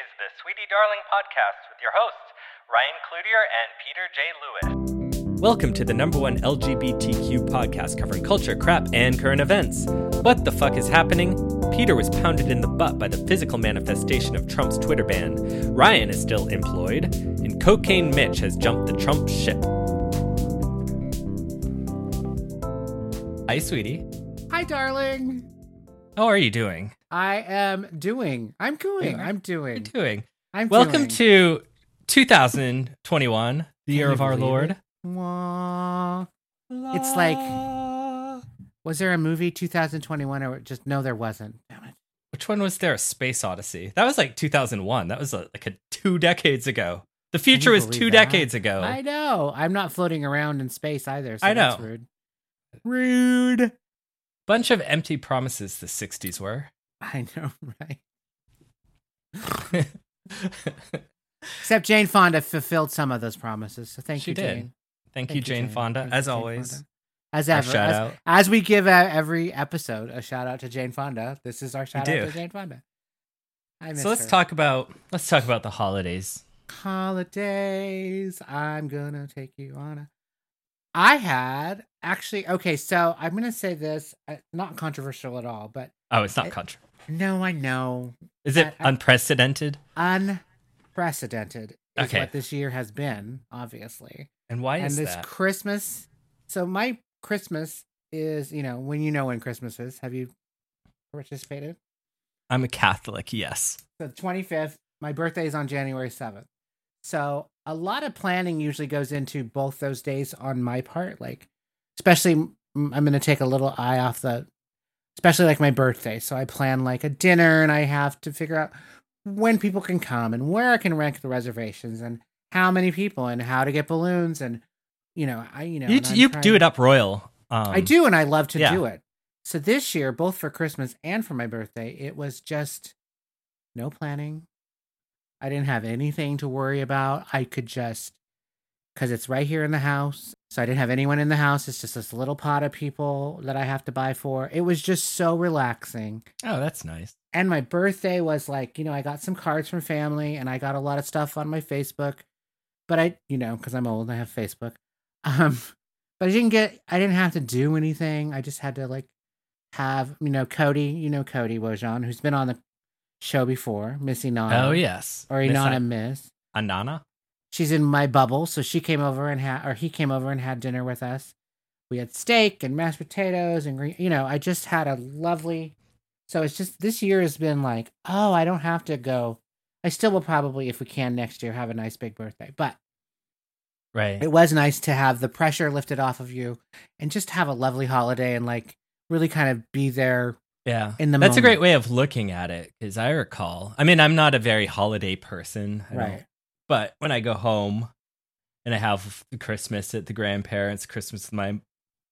is the Sweetie Darling podcast with your hosts, Ryan Cloutier and Peter J. Lewis. Welcome to the number one LGBTQ podcast covering culture, crap, and current events. What the fuck is happening? Peter was pounded in the butt by the physical manifestation of Trump's Twitter ban. Ryan is still employed, and Cocaine Mitch has jumped the Trump ship. Hi, sweetie. Hi, darling. How are you doing? I am doing. I'm doing. I'm doing. you doing? I'm Welcome doing. to 2021, the year of our Lord. it? Wah. It's like- Was there a movie 2021 or just no? There wasn't. Damn it. Which one was there? A Space Odyssey. That was like 2001. That was uh like a two decades ago. The future was two that? decades ago. I know. I'm not floating around in space either. So I That's know. rude. Rude. Bunch of empty promises the 60s were. I know, right? Except Jane Fonda fulfilled some of those promises. So thank She you, did. Jane. Thank, Thank you, Jane Fonda, Thank as Jane always. Fonda. As ever, shout as, out. as we give uh, every episode a shout out to Jane Fonda. This is our shout out to Jane Fonda. I miss So let's her. talk about let's talk about the holidays. holidays. I'm gonna take you on a. I had actually okay, so I'm gonna say this, uh, not controversial at all, but Oh, it's not contra. No, I know Is it I- I- unprecedented? unprecedented is Okay. what this year has been, obviously. And why and is this that? Christmas. So my Christmas is, you know, when you know when Christmas is. Have you participated? I'm a Catholic, yes. So the 25th, my birthday is on January 7th. So a lot of planning usually goes into both those days on my part. Like, especially, I'm going to take a little eye off the, especially like my birthday. So I plan like a dinner and I have to figure out when people can come and where I can rank the reservations and how many people and how to get balloons. And, you know, I, you know, you you do it up royal. Um, I do, and I love to yeah. do it. So this year, both for Christmas and for my birthday, it was just no planning. I didn't have anything to worry about. I could just, because it's right here in the house. So I didn't have anyone in the house. It's just this little pot of people that I have to buy for. It was just so relaxing. Oh, that's nice. And my birthday was like, you know, I got some cards from family and I got a lot of stuff on my Facebook. But I, you know, because I'm old, I have Facebook. Um, but I didn't get, I didn't have to do anything. I just had to like have, you know, Cody, you know, Cody Wojan, who's been on the show before, Missy Nana. oh yes. Or Inanna An- Miss. Anana. She's in my bubble. So she came over and had, or he came over and had dinner with us. We had steak and mashed potatoes and green, you know, I just had a lovely, so it's just, this year has been like, oh, I don't have to go. I still will probably, if we can next year, have a nice big birthday. But Right. it was nice to have the pressure lifted off of you and just have a lovely holiday and like really kind of be there Yeah. in the That's a great way of looking at it because I recall. I mean, I'm not a very holiday person. I don't- right But when I go home and I have Christmas at the grandparents, Christmas with my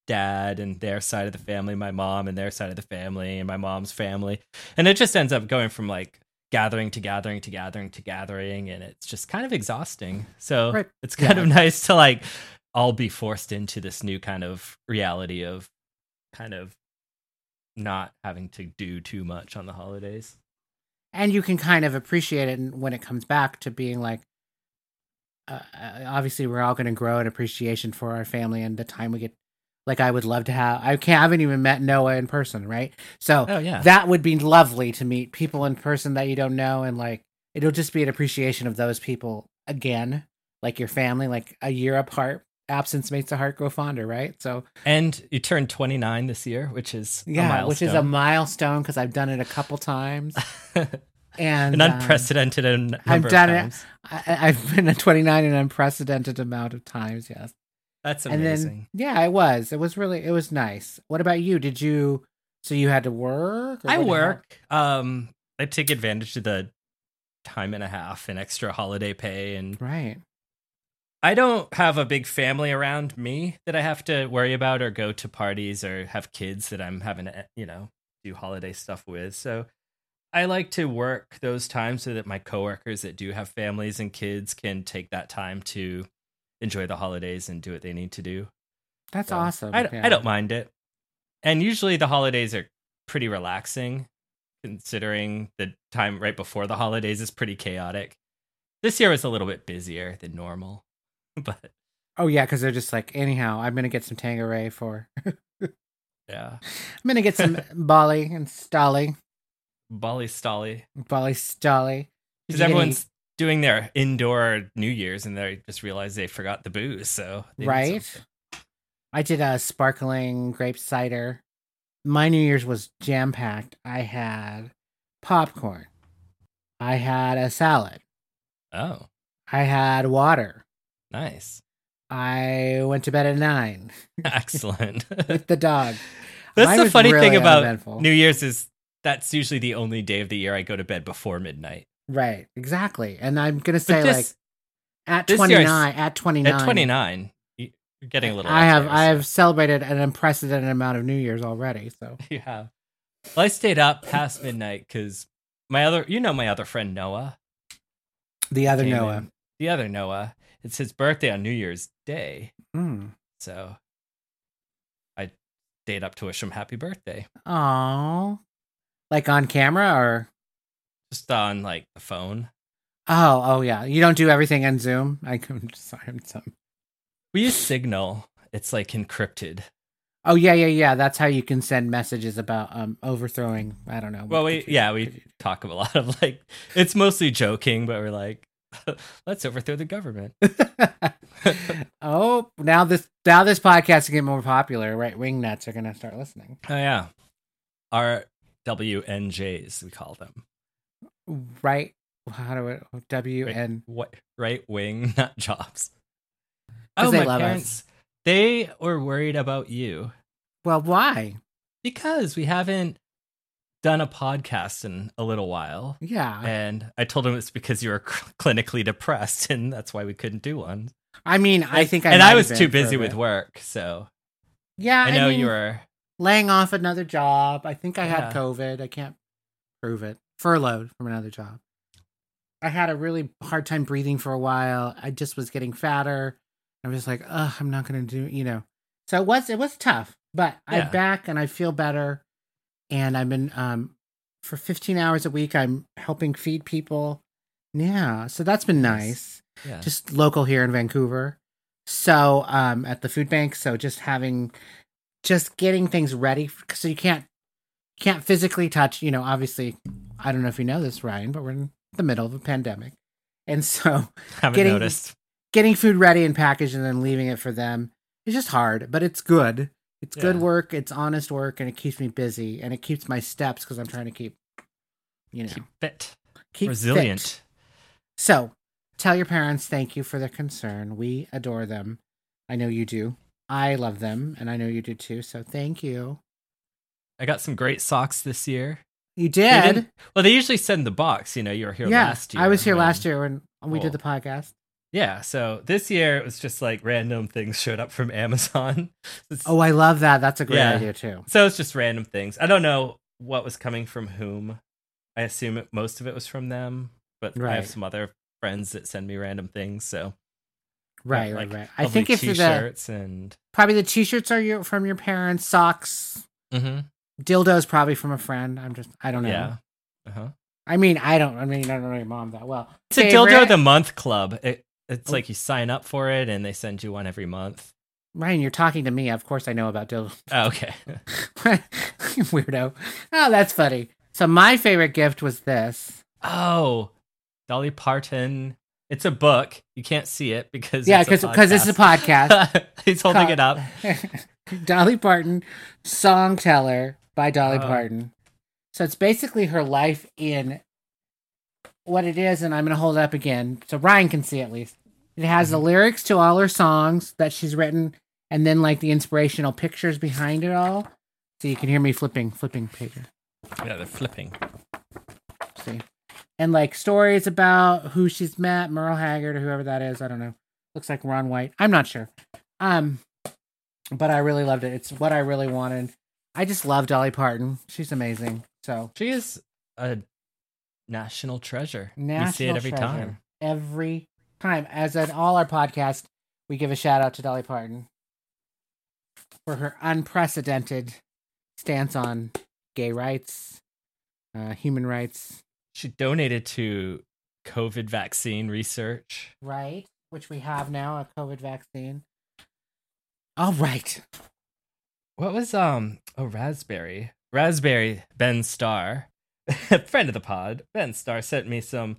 dad and their side of the family, my mom and their side of the family, and my mom's family. And it just ends up going from like gathering to gathering to gathering to gathering. And it's just kind of exhausting. So Right. it's kind Yeah. of nice to like all be forced into this new kind of reality of kind of not having to do too much on the holidays. and you can kind of appreciate it when it comes back to being like uh, uh, obviously we're all going to grow an appreciation for our family and the time we get like i would love to have i can't I haven't even met noah in person right? So Oh, yeah. that would be lovely to meet people in person that you don't know and like it'll just be an appreciation of those people again like your family like a year apart absence makes the heart grow fonder right? So And you turned 29 this year, which is a yeah which is a milestone. because i've done it a couple times and an um, unprecedented n- number I've of done it. times. I, I've been at 29 an unprecedented amount of times. Yes, That's amazing. then yeah, it was. It was really. It was nice. What about you? Did you? So you had to work? or I work. Um, I take advantage of the time and a half and extra holiday pay, and Right. I don't have a big family around me that I have to worry about or go to parties or have kids that I'm having to, you know, do holiday stuff with. So I like to work those times so that my coworkers that do have families and kids can take that time to enjoy the holidays and do what they need to do. That's So awesome. I, yeah. I don't mind it. And usually the holidays are pretty relaxing. considering the time right before the holidays is pretty chaotic. This year was a little bit busier than normal, but Oh yeah, because they're just like, anyhow, I'm gonna get some Tanqueray for. yeah, I'm gonna get some Bali and Stali, Bali Stali. Bali Stali. Because everyone's doing their indoor New Year's and they just realize they forgot the booze. So right. I did a sparkling grape cider. My New Year's was jam packed. I had popcorn. I had a salad. Oh, I had water. nice, I went to bed at nine excellent. with the dog. That's the funny really thing about uneventful. New Year's is that's usually the only day of the year I go to bed before midnight. Right, exactly. And I'm gonna say this- like at this twenty year I s- nine, at twenty nine, At 29, you- you're getting a little. I have there, I so- have celebrated an unprecedented amount of New Year's already. So You have. Well, I stayed up past midnight because my other, you know, my other friend Noah. the other Noah. in. The other Noah. It's his birthday on New Year's Day. Mm. So I stayed up to wish him happy birthday. Oh, like on camera or Just on like the phone. oh oh yeah. You don't do everything on Zoom. I can just I'm some- We use Signal. It's like encrypted. Oh yeah yeah yeah. That's how you can send messages about um overthrowing. I don't know. Well, we computer- yeah we talk a lot of like it's mostly joking, but we're like, let's overthrow the government. oh, now this now this podcast is getting more popular. Right wing nuts are gonna start listening. Oh yeah, our WNJs we call them. Right? How do it? W Right, and what right wing nut jobs. Oh, they my love us. parents. They were worried about you well, why? because we haven't done a podcast in a little while. Yeah, And I told them it's because you were cl- clinically depressed, and that's why we couldn't do one. I mean, I think I and I was too busy with work, so Yeah, I know mean, you were. Laying off another job. I think I Yeah. had COVID. I can't prove it. Furloughed from another job. I had a really hard time breathing for a while. I just was getting fatter. I was like, ugh, I'm not gonna do, you know. So it was it was tough, but Yeah. I'm back and I feel better. And I've been um for 15 hours a week. I'm helping feed people. Yeah, so that's been Nice. nice Yeah. just local here in Vancouver. So um at the food bank, so just having just getting things ready so you can't can't physically touch, you know, obviously I don't know if you know this Ryan, but we're in the middle of a pandemic. And so haven't getting- noticed. getting food ready and packaged and then leaving it for them is just hard, but it's good. It's good work, it's honest work and it keeps me busy and it keeps my steps cuz I'm trying to keep you know, Keep fit, keep fit. resilient. So tell your parents thank you for their concern. We adore them. I know you do. I love them, and I know you do too. So thank you. I got some great socks this year. You did. Well, they usually send the box. You know, you were here yeah, last year. I was here when- last year when we Cool. did the podcast. Yeah, so this year it was just like random things showed up from Amazon. Oh, I love that. That's a great Yeah. idea too. So it's just random things. I don't know what was coming from whom. I assume it, most of it was from them, but I have some other friends that send me random things. So Right, yeah, right, right. I think if the t-shirts and probably the t-shirts are your from your parents, socks, Mhm. dildos probably from a friend. I'm just I don't know. yeah. Uh-huh. I mean, I don't. I mean, I don't know your mom that well. It's a Favorite? dildo of the month club. It, it's Oh. like you sign up for it and they send you one every month. Ryan, you're talking to me. Of course, I know about dildos. Oh, okay. Weirdo. Oh, that's funny. So my favorite gift was this. oh, Dolly Parton. It's a book. You can't see it because Yeah, because because it's a podcast. He's holding it up. Dolly Parton, song teller by Dolly Oh. Parton. So it's basically her life in what it is, and I'm going to hold it up again so Ryan can see at least. It has Mm-hmm. the lyrics to all her songs that she's written, and then like the inspirational pictures behind it all. So you can hear me flipping, flipping paper. Yeah, they're flipping. See, and like stories about who she's met, Merle Haggard or whoever that is. I don't know. Looks like Ron White. I'm not sure. Um, but I really loved it. It's what I really wanted. I just love Dolly Parton. She's amazing. So She is a national treasure. national we see it every treasure. time. Every time, as in all our podcasts, we give a shout out to Dolly Parton for her unprecedented stance on gay rights, uh, human rights. She donated to COVID vaccine research. Right, which we have now a COVID vaccine. All right. What was um oh raspberry raspberry Ben Starr, friend of the pod Ben Starr sent me some.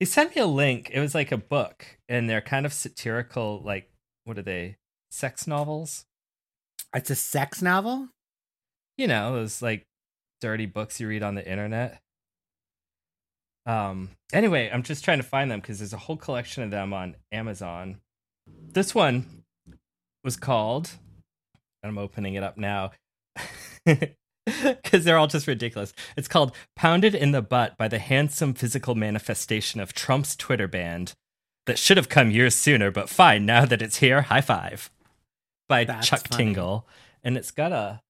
He sent me a link. It was like a book, and they're kind of satirical. Like what are they? Sex novels. It's a sex novel. You know those like dirty books you read on the internet. Um. Anyway, I'm just trying to find them because there's a whole collection of them on Amazon. This one was called I'm opening it up now because they're all just ridiculous. It's called Pounded in the Butt by the Handsome Physical Manifestation of Trump's Twitter Ban that should have come years sooner, but fine, now that it's here, high five. By That's Chuck funny. Tingle. And it's got a,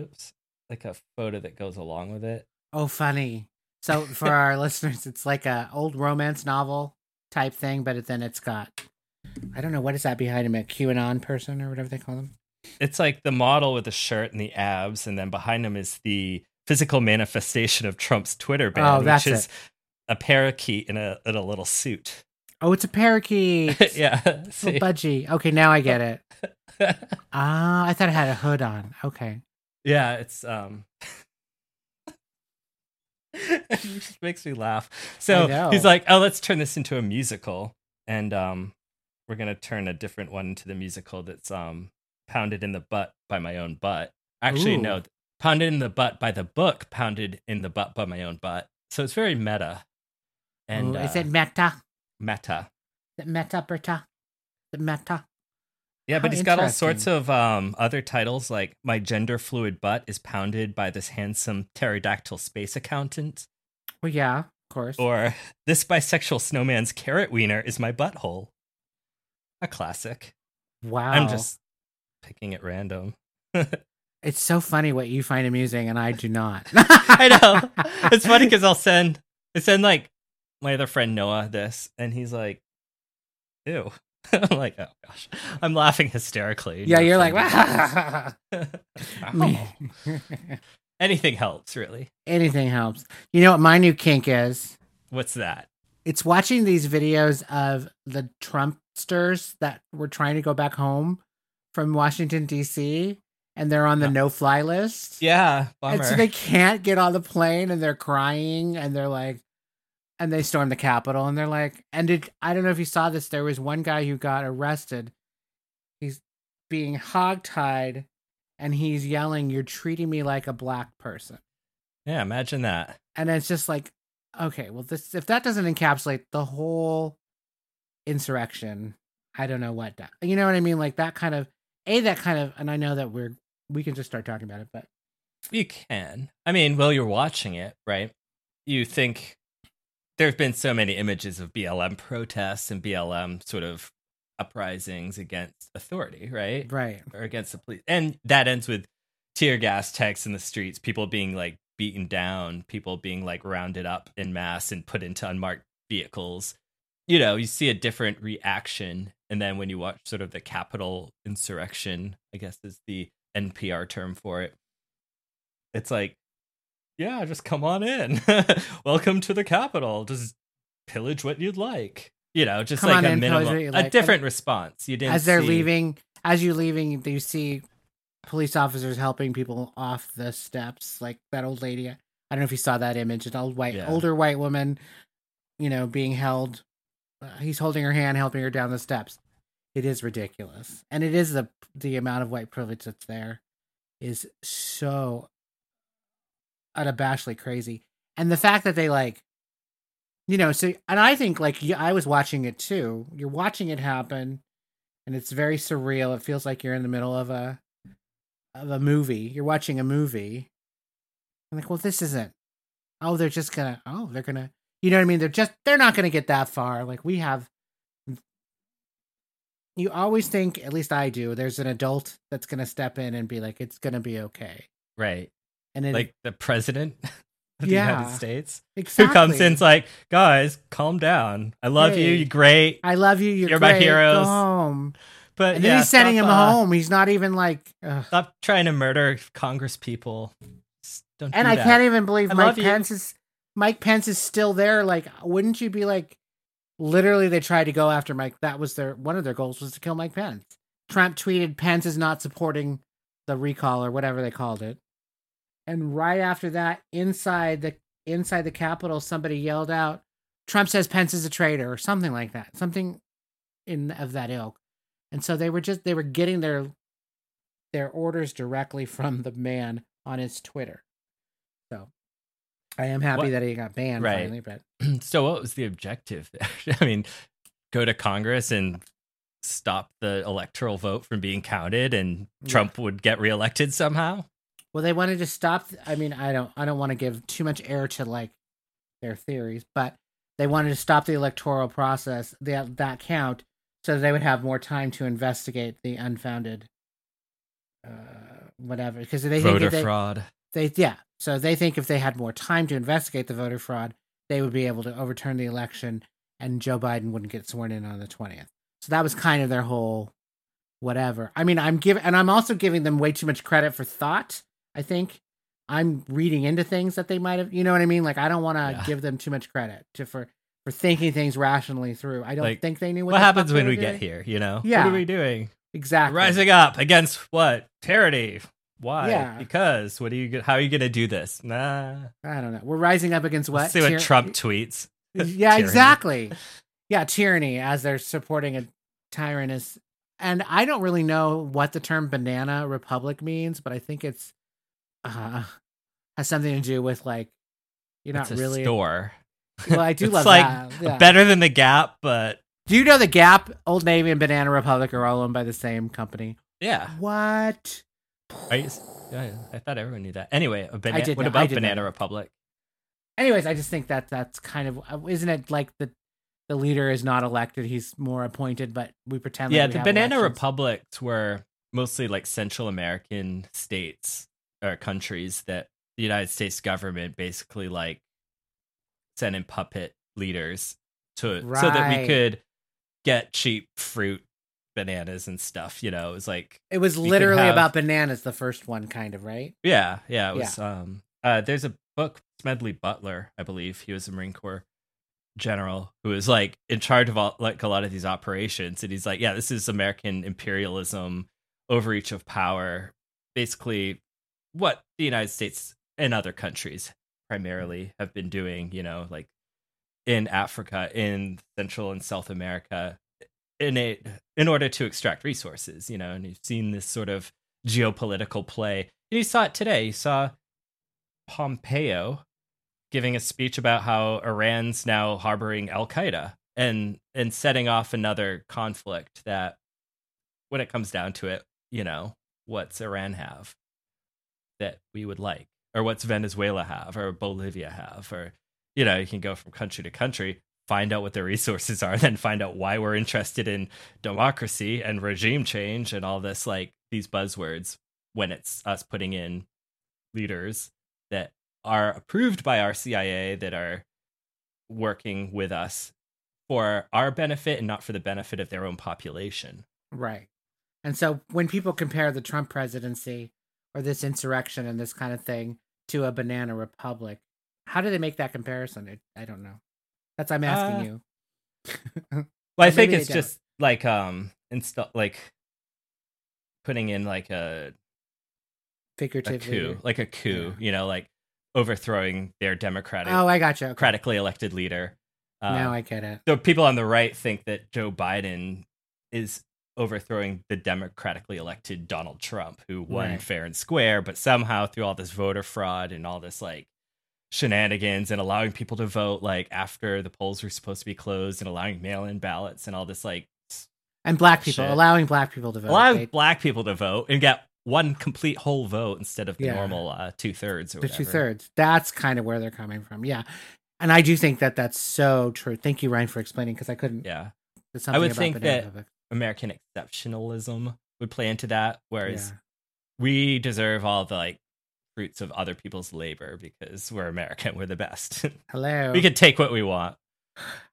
oops, like a photo that goes along with it. Oh, funny. So for our listeners, it's like a old romance novel type thing, but then it's got I don't know what is that behind him, a QAnon person or whatever they call them. It's like the model with the shirt and the abs, and then behind him is the physical manifestation of Trump's Twitter ban, Oh, that's which is it. a parakeet in a in a little suit. Oh, it's a parakeet. yeah. Little see? budgie. Okay, now I get it. Ah, I thought it had a hood on. Okay. yeah, it's um it just makes me laugh. So he's like, "Oh, let's turn this into a musical." And um we're going to turn a different one into the musical that's um pounded in the butt by my own butt. Actually, Ooh. no, pounded in the butt by the book pounded in the butt by my own butt. So it's very meta. And Ooh, is uh, it meta? meta. Is it meta, Berta? Is it meta? Yeah, but How he's got all sorts of um, other titles like My Gender Fluid Butt is Pounded by this handsome pterodactyl space accountant, Well, yeah, of course. or This bisexual snowman's carrot wiener is my butthole. A classic. wow. I'm just picking at random. It's so funny what you find amusing and I do not. I know. It's funny because I'll send, I send like my other friend Noah this, and he's like, ew. I'm like, oh gosh. I'm laughing hysterically. Yeah, you're like, Oh. Anything helps, really. anything helps. You know what my new kink is? What's that? It's watching these videos of the Trumpsters that were trying to go back home from Washington D.C. and they're on the Yeah. no-fly list. Yeah, and bummer. so they can't get on the plane and they're crying and they're like and they storm the capitol and they're like and did i don't know if you saw this there was one guy who got arrested he's being hogtied and he's yelling you're treating me like a black person yeah, imagine that. and it's just like okay well this if that doesn't encapsulate the whole insurrection i don't know what that you know what i mean like that kind of a that kind of and i know that we're we can just start talking about it but You can. I mean, while you're watching it, right? You think there have been so many images of BLM protests and BLM sort of uprisings against authority, right? right Or against the police. And that ends with tear gas tanks in the streets, people being like beaten down, people being like rounded up in mass and put into unmarked vehicles. You know, you see a different reaction. And then when you watch sort of the Capitol insurrection, I guess is the NPR term for it, it's like, yeah, just come on in. Welcome to the Capitol. Just pillage what you'd like. You know, just Come like a in, pillage minimum, a like. different response. You didn't as they're see- leaving as you're leaving you see police officers helping people off the steps like that old lady i don't know if you saw that image an old white Yeah. older white woman you know being held uh, he's holding her hand helping her down the steps it is ridiculous and it is the the amount of white privilege that's there is so unabashedly crazy. And the fact that they like you know so and i think like i was watching it too. You're watching it happen and it's very surreal. It feels like you're in the middle of a of a movie. You're watching a movie. I'm like well this isn't oh they're just gonna oh they're gonna you know what i mean? They're just they're not gonna get that far. Like we have you always think at least i do there's an adult that's gonna step in and be like it's gonna be okay. Right, and it, like the president of the United States, exactly. who comes in's like, guys, calm down. I love you. Hey. You're great. i love you you're, You're my heroes. go home But and then he's sending stop, him uh, home he's not even like ugh. Stop trying to murder Congress people. Don't and I that. can't even believe I Mike you. Pence is Mike Pence is still there. Like, wouldn't you be like, literally, they tried to go after Mike. That was their one of their goals was to kill Mike Pence. Trump tweeted Pence is not supporting the recall or whatever they called it, and right after that, inside the inside the Capitol, somebody yelled out, "Trump says Pence is a traitor" or something like that, something in of that ilk. And so they were just they were getting their their orders directly from the man on his Twitter. So I am happy What- that he got banned Right. finally, but so what was the objective there? I mean, go to Congress and stop the electoral vote from being counted and Yeah. Trump would get reelected somehow? Well they wanted to stop I mean I don't I don't want to give too much air to like their theories, but they wanted to stop the electoral process, that that count so they would have more time to investigate the unfounded uh whatever because they think Voter they, fraud. they yeah so they think if they had more time to investigate the voter fraud they would be able to overturn the election and joe biden wouldn't get sworn in on the 20th so that was kind of their whole whatever i mean i'm giving and i'm also giving them way too much credit for thought i think i'm reading into things that they might have you know what i mean like i don't want to Yeah. give them too much credit to for for thinking things rationally through i don't Like, think they knew what, What, happens when we doing. get here, you know? Yeah. What are we doing? exactly Rising up against what? Tyranny. Why? Yeah. Because what are you how are you going to do this? Nah. i don't know we're rising up against what Let's see what Tyr- Trump tweets. yeah, exactly. Yeah, tyranny as they're supporting a tyrannous. And I don't really know what the term banana republic means, but I think it's uh has something to do with like you're It's not a really store. Well, I do It's love like that. Yeah. Better than the Gap, but Do you know the Gap, Old Navy, and Banana Republic are all owned by the same company? yeah. What? You, I thought everyone knew that. Anyway, bana- did what know- about know Banana that. Republic? Anyways, I just think that that's kind of uh, isn't it like the the leader is not elected; he's more appointed, but we pretend. yeah, like we the Banana elections. Republics were mostly like Central American states or countries that the United States government basically like sent in puppet leaders to so that we could get cheap fruit, bananas and stuff. You know, it was like It was literally have- about bananas, the first one, kind of, right? Yeah, yeah, it was. Um, uh, there's a book, Smedley Butler, I believe. He was a Marine Corps general who was like in charge of all, like a lot of these operations, and he's like, yeah, this is American imperialism, overreach of power, basically what the United States and other countries mm-hmm. primarily have been doing. You know, like in Africa, in Central and South America, in a in order to extract resources. You know, and you've seen this sort of geopolitical play. And you saw it today. You saw Pompeo giving a speech about how Iran's now harboring Al Qaeda and and setting off another conflict that when it comes down to it, you know, what's Iran have that we would like? Or what's Venezuela have or Bolivia have? Or you know, you can go from country to country, find out what their resources are, then find out why we're interested in democracy and regime change and all this like these buzzwords when it's us putting in leaders that are approved by our CIA that are working with us for our benefit and not for the benefit of their own population. Right. And so when people compare the Trump presidency or this insurrection and this kind of thing to a banana republic, how do they make that comparison? It, I don't know. That's I'm asking Uh, you. Well, I think it's just like um install like putting in like a, Figuratively. coup, like a coup, Yeah. you know, like overthrowing their democratic Oh, I gotcha. Okay. democratically elected leader. Uh, now I get it. so people on the right think that Joe Biden is overthrowing the democratically elected Donald Trump, who won Right. fair and square, but somehow through all this voter fraud and all this like shenanigans and allowing people to vote like after the polls were supposed to be closed and allowing mail-in ballots and all this like And black people, Shit. allowing black people to vote. allowing They- black people to vote and get one complete whole vote instead of the Yeah. normal uh, two thirds or the whatever. two thirds. That's kind of where they're coming from. Yeah. And I do think that that's so true. Thank you, Ryan, for explaining because I couldn't. Yeah, something would about think that-. American exceptionalism would play into that, whereas Yeah. we deserve all the like fruits of other people's labor because we're American. We're the best. Hello. we could take what we want.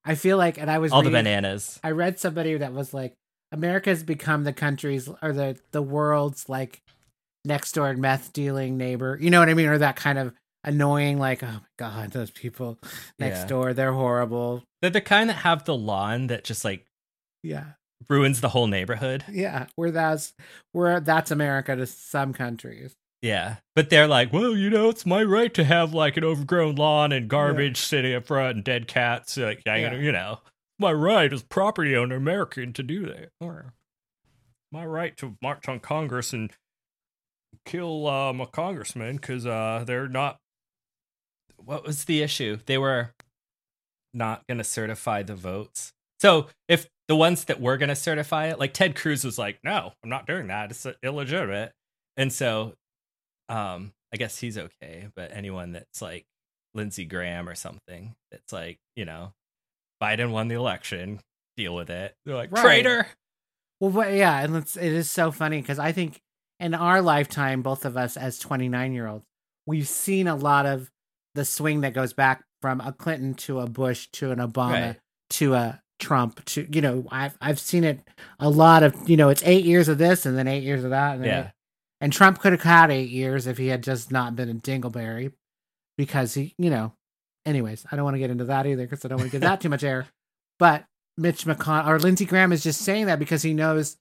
I feel like, and I was All the bananas. I read somebody that was like, America's become the country's or the the world's like next door meth dealing neighbor. You know what I mean? Or that kind of annoying, like, oh my god, those people next Yeah. door, they're horrible. They're the kind that have the lawn that just like Yeah, ruins the whole neighborhood. yeah. Where that's where that's America to some countries. Yeah. But they're like, well, you know, it's my right to have like an overgrown lawn and garbage sitting up front and dead cats. Like, hanging, Yeah. you know, my right as property owner American to do that. Or my right to march on Congress and kill um, a congressman because uh, they're not. What was the issue? They were not going to certify the votes. So if the ones that were going to certify it, like Ted Cruz was like, no, I'm not doing that. It's illegitimate. And so um i guess he's okay but anyone that's like lindsey graham or something that's like you know biden won the election deal with it they're like Right. traitor Well, yeah, and it's, it is so funny because I think in our lifetime, both of us as 29 year olds, we've seen a lot of the swing that goes back from a Clinton to a Bush to an Obama Right. to a Trump to you know I've I've seen it a lot of you know it's eight years of this and then eight years of that and then Yeah. eight- and Trump could have had eight years if he had just not been a dingleberry because he you know anyways I don't want to get into that either because I don't want to give that too much air. But Mitch McConnell or Lindsey Graham is just saying that because he knows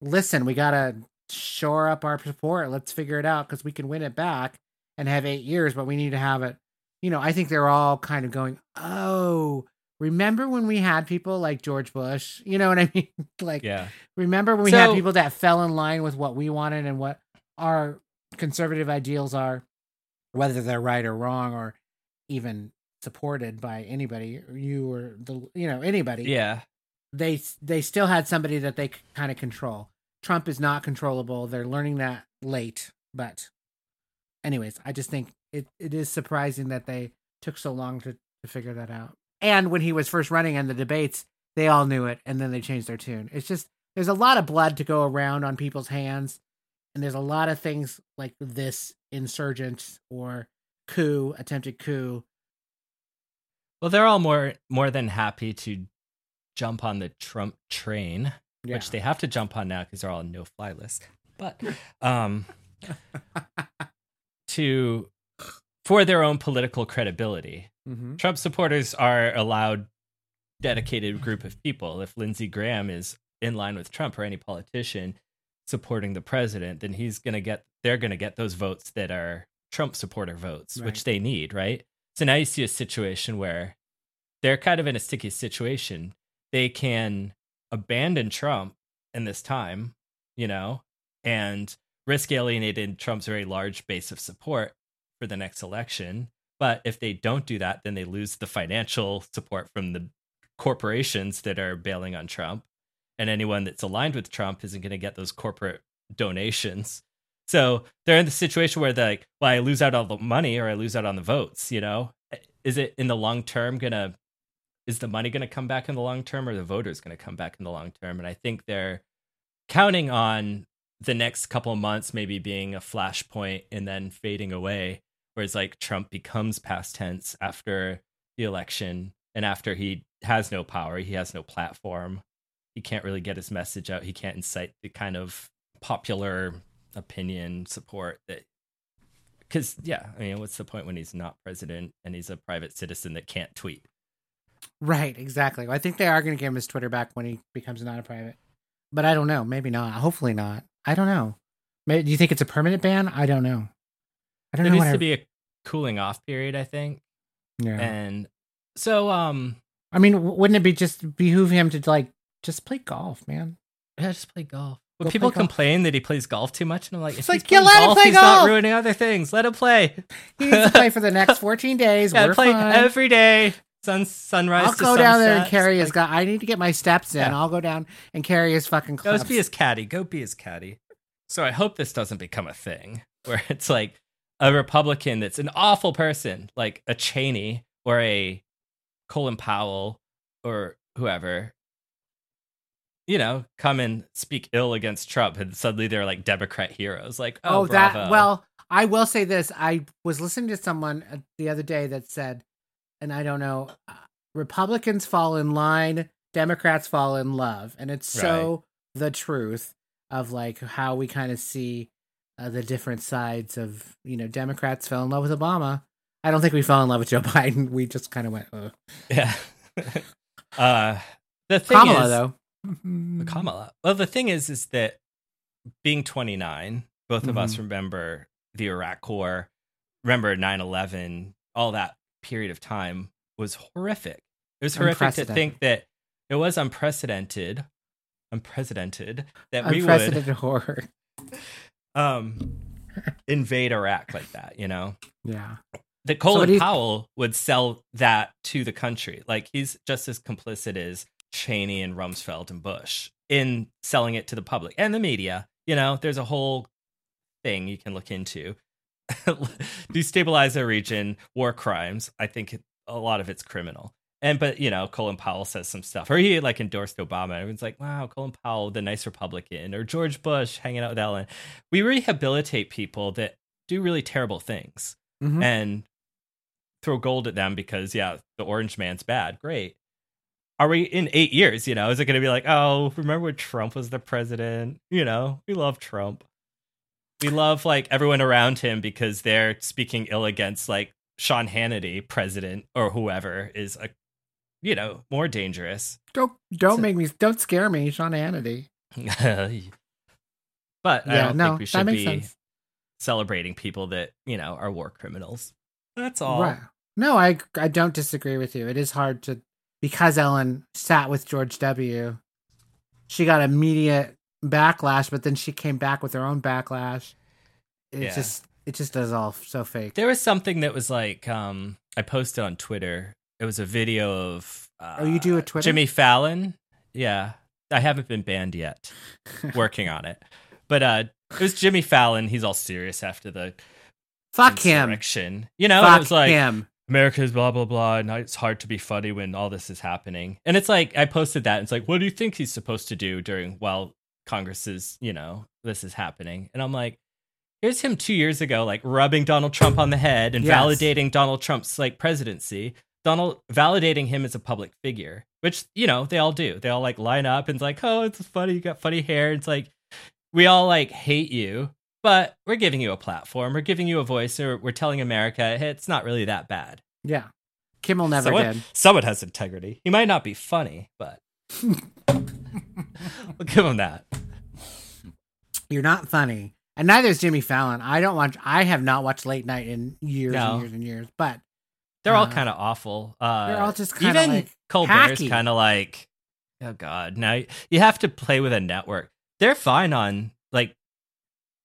listen we gotta shore up our support. Let's figure it out because we can win it back and have eight years but we need to have it. You know I think they're all kind of going oh remember when we had people like George Bush you know what I mean like yeah Remember when we had people that fell in line with what we wanted and what our conservative ideals are, whether they're right or wrong or even supported by anybody, you or the you know anybody. yeah They they still had somebody that they could kind of control. Trump is not controllable. They're learning that late, but anyways, I just think it, it is surprising that they took so long to, to figure that out. And when he was first running in the debates, they all knew it and then they changed their tune. It's just there's a lot of blood to go around on people's hands and there's a lot of things like this insurgent or coup, attempted coup. well they're all more more than happy to jump on the trump train Yeah. which they have to jump on now because they're all on no fly list but um to for their own political credibility mm-hmm. Trump supporters are allowed dedicated group of people. If Lindsey Graham is in line with Trump or any politician supporting the president, then he's going to get they're going to get those votes that are Trump supporter votes, Right. which they need, right? So now you see a situation where they're kind of in a sticky situation. They can abandon Trump in this time, you know, and risk alienating Trump's very large base of support for the next election. But if they don't do that, then they lose the financial support from the corporations that are bailing on Trump. And anyone that's aligned with Trump isn't going to get those corporate donations. So they're in the situation where they're like, well, I lose out all the money or I lose out on the votes, you know? Is it in the long term going to, is the money going to come back in the long term or the voters going to come back in the long term? And I think they're counting on the next couple months maybe being a flashpoint and then fading away whereas like Trump becomes past tense after the election and after he has no power, he has no platform, he can't really get his message out, he can't incite the kind of popular opinion support that because yeah, I mean, what's the point when he's not president and he's a private citizen that can't tweet? Right, exactly. I think they are going to give him his Twitter back when he becomes not a private. But I don't know. Maybe not. Hopefully not. I don't know. Do you think it's a permanent ban? I don't know. I don't There know. needs what I- to be a cooling off period, I think. yeah. And so, um, I mean, wouldn't it be just behoove him to like just play golf, man? Yeah, just play golf. But Go people golf. complain that he plays golf too much, and I'm like, It's like, he's yeah, let him golf, play he's golf. not ruining other things. Let him play. He needs to play for the next 14 days. yeah, We're play fine. every day, sun sunrise. I'll to go down there and carry his Like, guy. I need to get my steps in. Yeah. I'll go down and carry his fucking Go be his caddy. Go be his caddy. So I hope this doesn't become a thing where it's like a Republican that's an awful person, like a Cheney or a Colin Powell or whoever, you know, come and speak ill against Trump, and suddenly they're like Democrat heroes. Like, oh, Oh, that well, I will say this. I was listening to someone uh, the other day that said, and I don't know, uh, Republicans fall in line, Democrats fall in love, and it's so the truth of like how we kind of see uh, the different sides of you know Democrats fell in love with Obama. I don't think we fell in love with Joe Biden. We just kind of went. Ugh. Yeah. uh, the thing Kamala is, though. Kamala. Well, the thing is, is that being 29, both of us Mhm. remember the Iraq War, remember 9 11, all that period of time was horrific. It was horrific to think that it was unprecedented, unprecedented, that we would Unprecedented horror. Um, invade Iraq like that, you know? Yeah. that Colin you- Powell would sell that to the country. Like he's just as complicit as Cheney and Rumsfeld and Bush in selling it to the public and the media. You know, there's a whole thing you can look into. Destabilize a region, war crimes. I think a lot of it's criminal. And but you know, Colin Powell says some stuff, or he like endorsed Obama. Everyone's like, "Wow, Colin Powell, the nice Republican," or George Bush hanging out with Ellen. We rehabilitate people that do really terrible things Mhm. and throw gold at them because yeah, the orange man's bad. Great. Are we in eight years? You know, is it going to be like, oh, remember when Trump was the president? You know, we love Trump. We love like everyone around him because they're speaking ill against like Sean Hannity, president or whoever is a, you know, more dangerous. Don't don't So- make me don't scare me, Sean Hannity. but I don't no, think we should be sense. celebrating people that you know are war criminals. That's all. Right. No, I I don't disagree with you. It is hard to because Ellen sat with George W. She got immediate backlash, but then she came back with her own backlash. It Yeah. just it just does all so fake. There was something that was like um I posted on Twitter. It was a video of uh, Oh, you do a Twitter? Jimmy Fallon. Yeah. I haven't been banned yet. Working on it. But uh it was Jimmy Fallon. He's all serious after the Fuck him. You know, Fuck it was like him. America's blah blah blah, and it's hard to be funny when all this is happening. And it's like I posted that. And it's like, what do you think he's supposed to do during while Congress is, you know, this is happening? And I'm like, here's him two years ago, like rubbing Donald Trump on the head and Yes. validating Donald Trump's like presidency. Donald validating him as a public figure, which you know they all do. They all like line up and it's like, oh, it's funny, you got funny hair. It's like we all like hate you, but we're giving you a platform, we're giving you a voice, or we're telling America hey, it's not really that bad. Yeah. Kimmel never someone, did. Someone has integrity. He might not be funny, but we'll give him that. You're not funny. And neither is Jimmy Fallon. I don't watch I have not watched late night in years No. and years and years. But They're all Uh, kind of awful. Uh, they're all just kinda, like, Colbert's kind of like, oh god. Now you have to play with a network. They're fine on like,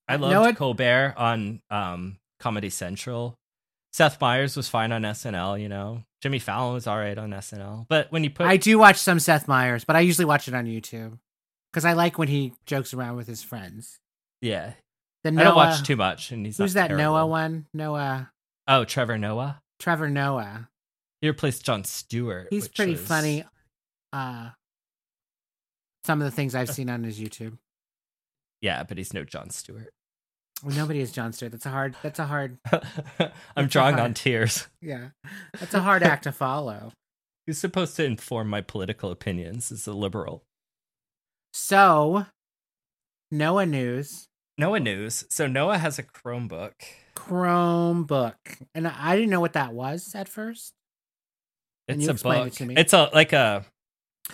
I You know loved? Colbert on um Comedy Central. Seth Meyers was fine on SNL. You know, Jimmy Fallon was all right on SNL. But when you put I do watch some Seth Meyers, but I usually watch it on YouTube. Because I like when he jokes around with his friends. yeah, The I Noah, don't watch too much, and he's Who's that Noah one? Noah Oh, Trevor Noah. Trevor Noah. He replaced Jon Stewart. He's pretty was- funny. Uh some of the things I've seen on his YouTube. Yeah, but he's no Jon Stewart. Well, nobody is Jon Stewart. That's a hard that's a hard I'm drawing a on tears. yeah. That's a hard act to follow. He's supposed to inform my political opinions as a liberal. So Noah news. Noah news. So Noah has a Chromebook. Chromebook. And I didn't know what that was at first. It's a book. it to me? It's a like a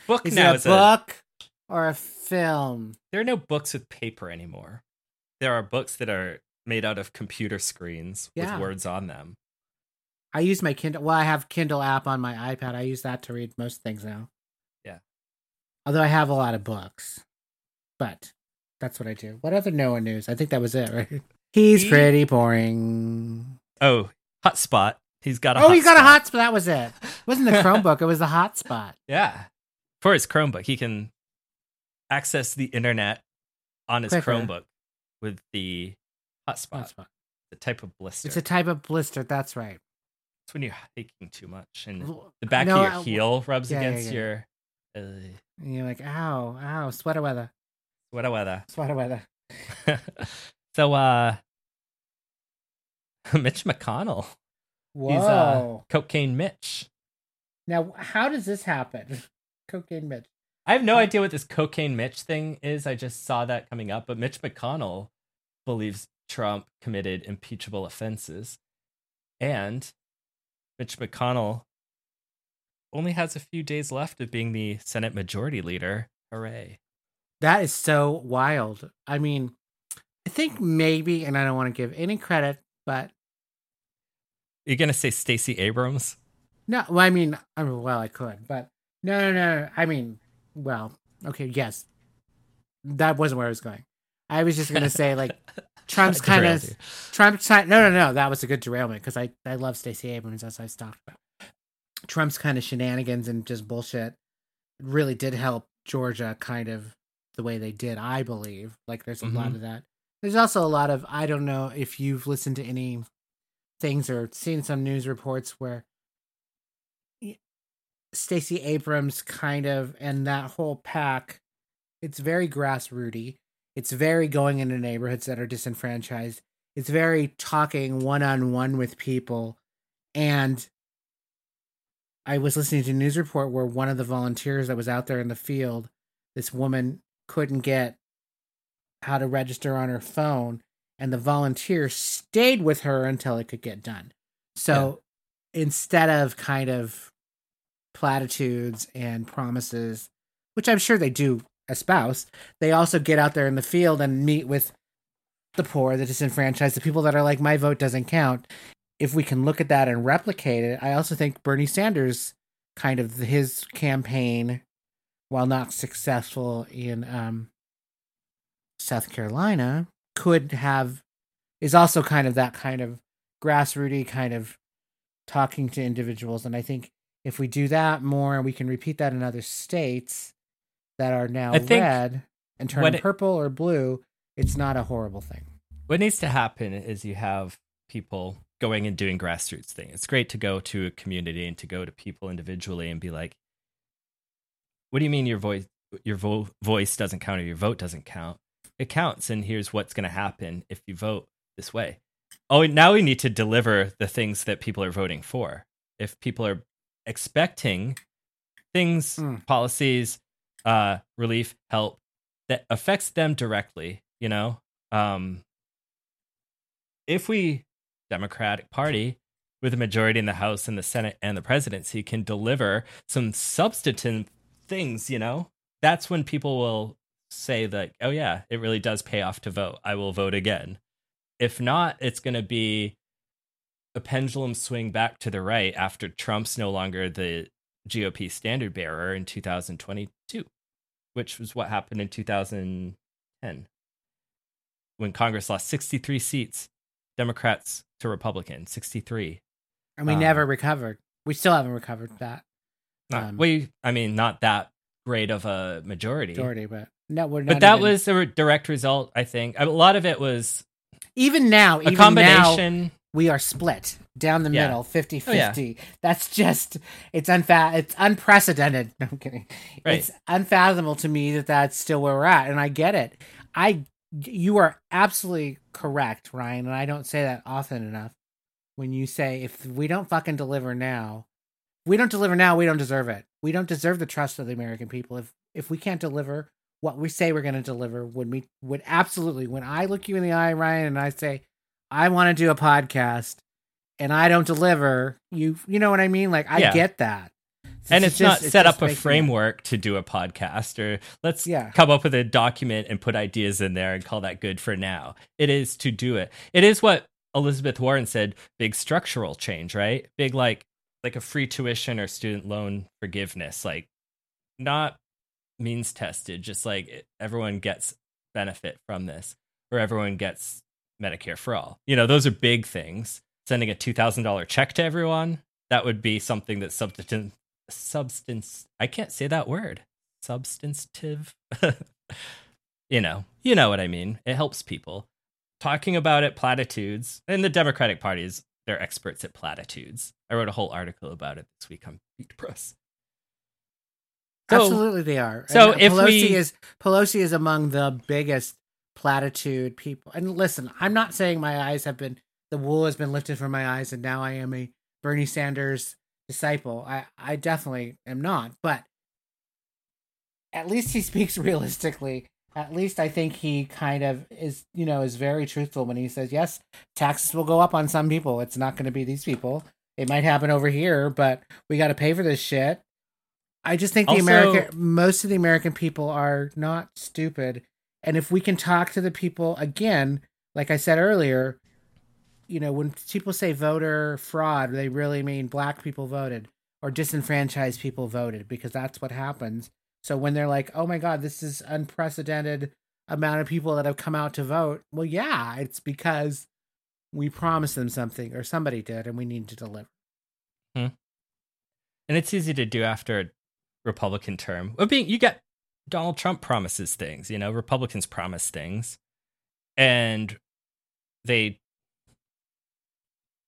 book Is now. it a book or a film? there are no books with paper anymore. There are books that are made out of computer screens Yeah. with words on them. I use my Kindle. Well, I have Kindle app on my iPad. I use that to read most things now. Yeah. Although I have a lot of books, but that's what I do. What other Noah news? I think that was it, right? He's He- pretty boring. Oh, hotspot. He's got a Oh, he's got a hotspot. That was it. It wasn't the Chromebook. it was the hotspot. Yeah. For his Chromebook, he can access the internet on his Quicker. Chromebook with the hotspot, Hotspot. the type of blister. It's a type of blister. That's right. It's when you're hiking too much and the back No, of I- your heel rubs yeah, yeah, against yeah. your uh, And you're like, ow, ow, sweater weather, sweater weather. sweater weather. so uh Mitch McConnell. Whoa. He's uh cocaine Mitch. now, how does this happen? Cocaine Mitch. I have no idea what this cocaine Mitch thing is. I just saw that coming up, but Mitch McConnell believes Trump committed impeachable offenses. And Mitch McConnell only has a few days left of being the Senate Majority Leader. Hooray. That is so wild. I mean, I think maybe, and I don't want to give any credit, but You're going to say Stacey Abrams? no, well, I mean, I mean, well, I could, but no, no, no. I mean, well, okay, yes, that wasn't where I was going. I was just gonna say like Trump's kind of. Trump's kind. No, no, no. That was a good derailment because I I love Stacey Abrams as I've talked about. Trump's kind of shenanigans and just bullshit really did help Georgia kind of the way they did. I believe like there's a lot Mhm. of that. There's also a lot of I don't know if you've listened to any things or seen some news reports where Stacey Abrams kind of and that whole pack it's very grassrooty. It's very going into neighborhoods that are disenfranchised. It's very talking one on one with people. And I was listening to a news report where one of the volunteers that was out there in the field, this woman couldn't get how to register on her phone, and the volunteer stayed with her until it could get done. So instead of kind of platitudes and promises, which I'm sure they do espouse, they also get out there in the field and meet with the poor, the disenfranchised, the people that are like, my vote doesn't count. If we can look at that and replicate it, I also think Bernie Sanders kind of his campaign, while not successful in um, South Carolina, could have is also kind of that kind of grassrooty kind of talking to individuals. And I think if we do that more and we can repeat that in other states that are now red and turn it- purple or blue, it's not a horrible thing. What needs to happen is you have people going and doing grassroots thing. It's great to go to a community and to go to people individually and be like, "What do you mean your voice your vo- voice doesn't count or your vote doesn't count? It counts, and here's what's going to happen if you vote this way." Oh, now we need to deliver the things that people are voting for. If people are expecting things, Mm. policies, uh, relief, help that affects them directly, you know, um, if we democratic party with a majority in the house and the senate and the presidency can deliver some substantive things you know that's when people will say that oh yeah it really does pay off to vote i will vote again if not it's going to be a pendulum swing back to the right after trump's no longer the gop standard bearer in 2022 which was what happened in 2010 when congress lost 63 seats Democrats to Republicans, 63. And we Um, never recovered. We still haven't recovered that Not, Um, we, I mean, not that great of a majority. majority, but no, we're not. But that even- was a direct result, I think. A lot of it was even now. a Even now, combination. we are split down the Yeah. middle 50 Oh, yeah. 50 that's just it's unfa- it's unprecedented no, i'm kidding Right. it's unfathomable to me that that's still where we're at and i get it i you are absolutely correct ryan and i don't say that often enough when you say if we don't fucking deliver now we don't deliver now we don't deserve it we don't deserve the trust of the american people if if we can't deliver what we say we're going to deliver when we would absolutely when i look you in the eye ryan and i say I want to do a podcast and I don't deliver, you you know what I mean? Like I Yeah. get that. and it's, not just- set up a making it- framework to do a podcast or let's Yeah. come up with a document and put ideas in there and call that good for now. It is to do it. It is what Elizabeth Warren said, big structural change, right? Big like like a free tuition or student loan forgiveness, like not means tested, just like eh, everyone gets benefit from this or everyone gets Medicare for all. You know, those are big things. Sending a $2,000 check to everyone, that would be something that substantive substance I can't say that word. Substantive. you know, you know what I mean. It helps people. Talking about it platitudes, and the Democratic Party is they're experts at platitudes. I wrote a whole article about it this week on Beat Press. So- Absolutely they are. so And if Pelosi we- is Pelosi is among the biggest platitude people. And listen, I'm not saying my eyes have been the wool has been lifted from my eyes and now I am a Bernie Sanders disciple. I I definitely am not, but at least he speaks realistically at least I think he kind of is, you know, is very truthful when he says, yes, taxes will go up on some people. It's not going to be these people. It might happen over here, but we got to pay for this shit. I just think the Also- American, most of the American people are not stupid. And if we can talk to the people again, like I said earlier, you know, when people say voter fraud, they really mean black people voted or disenfranchised people voted because that's what happens. So when they're like, "Oh my god, this is unprecedented amount of people that have come out to vote." Well, yeah, it's because we promised them something or somebody did and we need to deliver. Hmm. and it's easy to do after Republican term. Well, being you get Donald Trump promises things, you know, Republicans promise things, and they.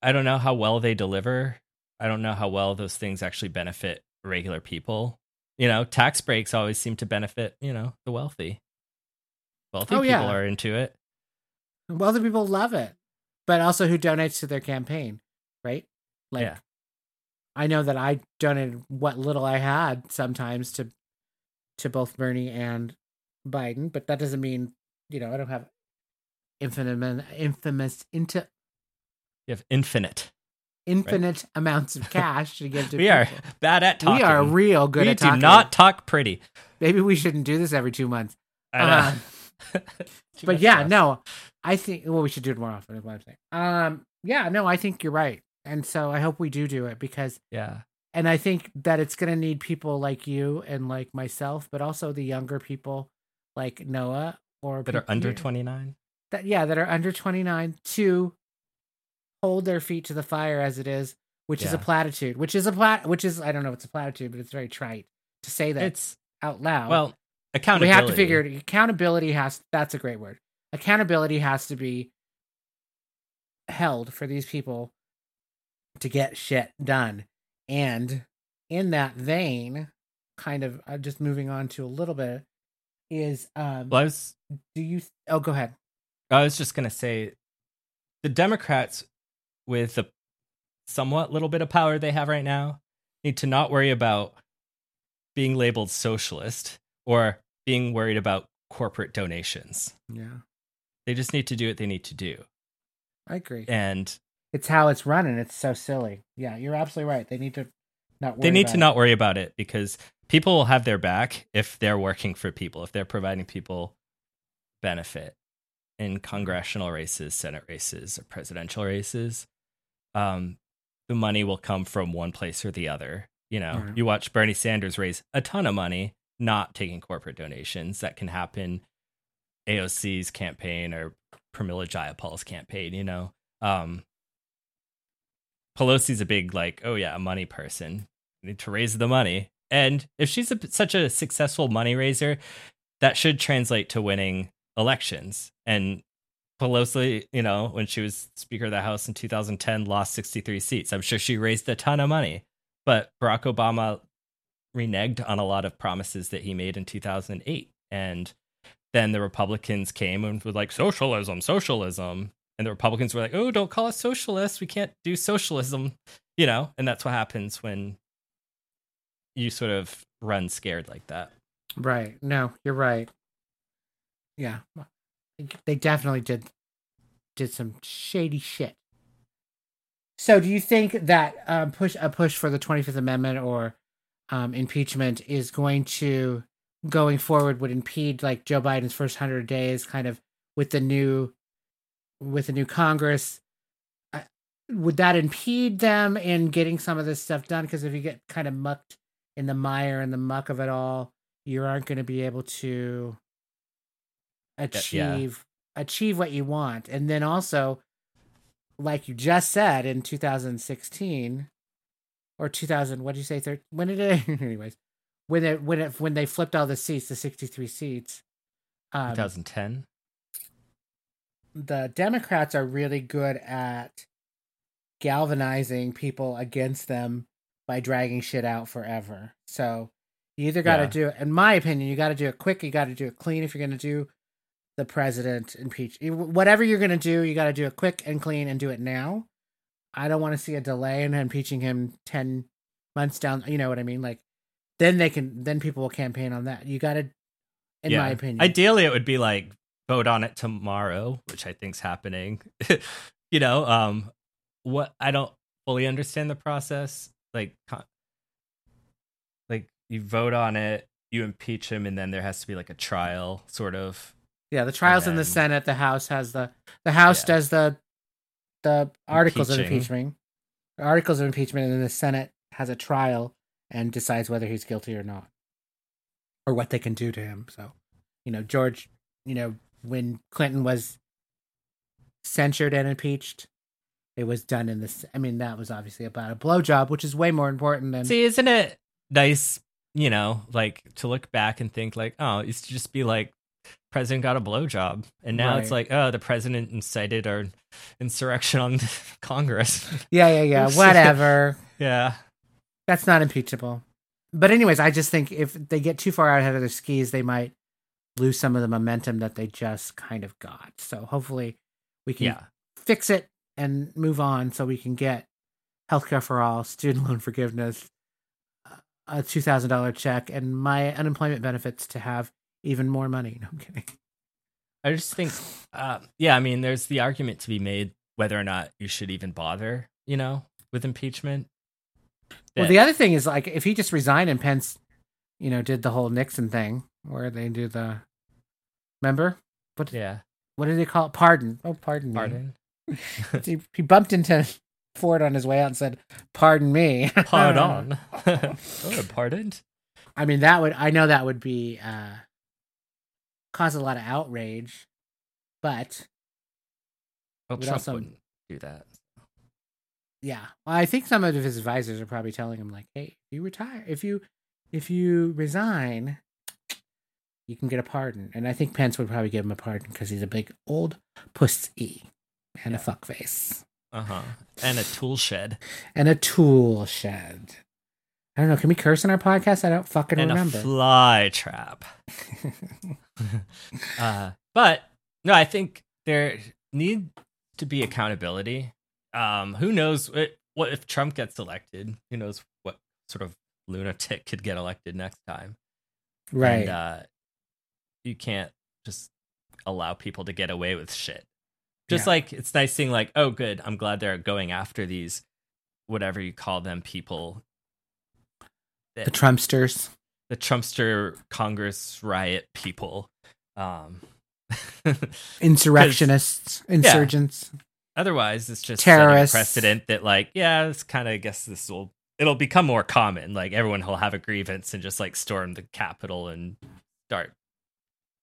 I don't know how well they deliver. I don't know how well those things actually benefit regular people. You know, tax breaks always seem to benefit, you know, the wealthy. Wealthy Oh, people yeah. are into it. Wealthy people love it, but also who donates to their campaign, right? Like, Yeah. I know that I donated what little I had sometimes to to both Bernie and Biden, but that doesn't mean you know I don't have infinite infamous into You have infinite. infinite amounts of cash to give to We are people. bad at talking. We are real good we at talking. do not talk pretty. Maybe we shouldn't do this every two months. I know. Uh, but yeah, no, I think well we should do it more often. Is what I'm saying. Um, yeah, no, I think you're right, and so I hope we do do it because, Yeah. and I think that it's gonna need people like you and like myself, but also the younger people like Noah or That are under 29. that yeah that are under 29 to hold their feet to the fire as it is, which is a platitude, which is a plat, which is I don't know, if it's a platitude, but it's very trite to say that It's out loud. well, accountability. we have to figure it accountability has that's a great word accountability has to be held for these people to get shit done. And in that vein kind of uh, just moving on to a little bit is um Well, I was do you oh go ahead. I was just gonna say, the Democrats, with the somewhat little bit of power they have right now, need to not worry about being labeled socialist or being worried about corporate donations. yeah. They just need to do what they need to do, i agree. And it's how it's running it's so silly yeah you're absolutely right they need to not worry they need about to it. not worry about it because people will have their back if they're working for people, if they're providing people benefit in congressional races, senate races, or presidential races. Um, the money will come from one place or the other. You know, Right. you watch Bernie Sanders raise a ton of money, not taking corporate donations. That can happen. AOC's campaign or Pramila Jayapal's campaign. You know, um, Pelosi's a big like, oh yeah, a money person. We need to raise the money, and if she's a, such a successful money raiser, that should translate to winning elections. And Pelosi, you know, when she was Speaker of the House in 2010, lost 63 seats. I'm sure she raised a ton of money, but Barack Obama reneged on a lot of promises that he made in 2008, and then the Republicans came and were like socialism, socialism, and the Republicans were like, "Oh, don't call us socialists. We can't do socialism," you know. And that's what happens when you sort of run scared like that. Right. No, you're right. Yeah. They definitely did did some shady shit. So do you think that um, push a push for the 25th amendment or um, impeachment is going to going forward would impede like Joe Biden's first 100 days kind of with the new with the new Congress would that impede them in getting some of this stuff done? Because if you get kind of mucked in the mire and the muck of it all you aren't going to be able to achieve achieve what you want. And then also like you just said in 2016 or 2000 what did you say thir- when did it anyways when it when it when they flipped all the seats the 63 seats um, 2010. The democrats are really good at galvanizing people against them by dragging shit out forever so you either got to Yeah. do it in my opinion you got to do it quick you got to do it clean if you're going to do the president impeach whatever you're going to do you got to do it quick and clean and do it now i don't want to see a delay in impeaching him 10 months down you know what i mean like then they can then people will campaign on that you got to in Yeah. my opinion. Ideally, it would be like vote on it tomorrow, which I think's happening. you know, um, what I don't fully understand the process. Like, like you vote on it, you impeach him, and then there has to be like a trial, sort of. yeah, the trials in the Senate, the House has the the House Yeah. does the the articles of Impeaching. impeachment, articles of impeachment, and then the Senate has a trial and decides whether he's guilty or not, or what they can do to him. So, you know, George, you know, when Clinton was censured and impeached, it was done in this. I mean, that was obviously about a blowjob, which is way more important than See, isn't it nice? You know, like to look back and think like, oh, it used to just be like president got a blowjob, and now it's like, oh, the president incited our insurrection on Congress. yeah, yeah, yeah, whatever. yeah. That's not impeachable. But anyways, I just think if they get too far out ahead of their skis, they might lose some of the momentum that they just kind of got. So hopefully we can Yeah. fix it and move on so we can get healthcare for all, student loan forgiveness, a two thousand dollar check, and my unemployment benefits to have even more money. No, I'm kidding. I just think, uh, yeah, I mean, there's the argument to be made whether or not you should even bother, you know, with impeachment. Well, the other thing is like if he just resigned and Pence, you know, did the whole Nixon thing where they do the remember what yeah, what did they call it? Pardon. Oh, pardon me. pardon. he, he bumped into Ford on his way out and said, "Pardon me." Pardon. oh, pardoned? I mean, that would I know that would be uh cause a lot of outrage, but Well, Would Trump also- wouldn't do that. yeah, well, I think some of his advisors are probably telling him like, "Hey, if you retire, if you if you resign, you can get a pardon." And I think Pence would probably give him a pardon because he's a big old pussy and a Yeah. fuckface Uh huh. And a tool shed. and a tool shed. I don't know. Can we curse in our podcast? I don't fucking and remember. a fly trap. uh, but no, I think there need to be accountability. Um, who knows what, what if Trump gets elected? Who knows what sort of lunatic could get elected next time? right. And, uh, you can't just allow people to get away with shit. Just Yeah. like it's nice seeing like, oh, good. I'm glad they're going after these, whatever you call them, people. the Trumpsters. the Trumpster Congress riot people. Um, insurrectionists, insurgents. otherwise, it's just Terrorists. precedent that, like, yeah, it's kind of, I guess this will, it'll become more common. Like, everyone will have a grievance and just like storm the Capitol and start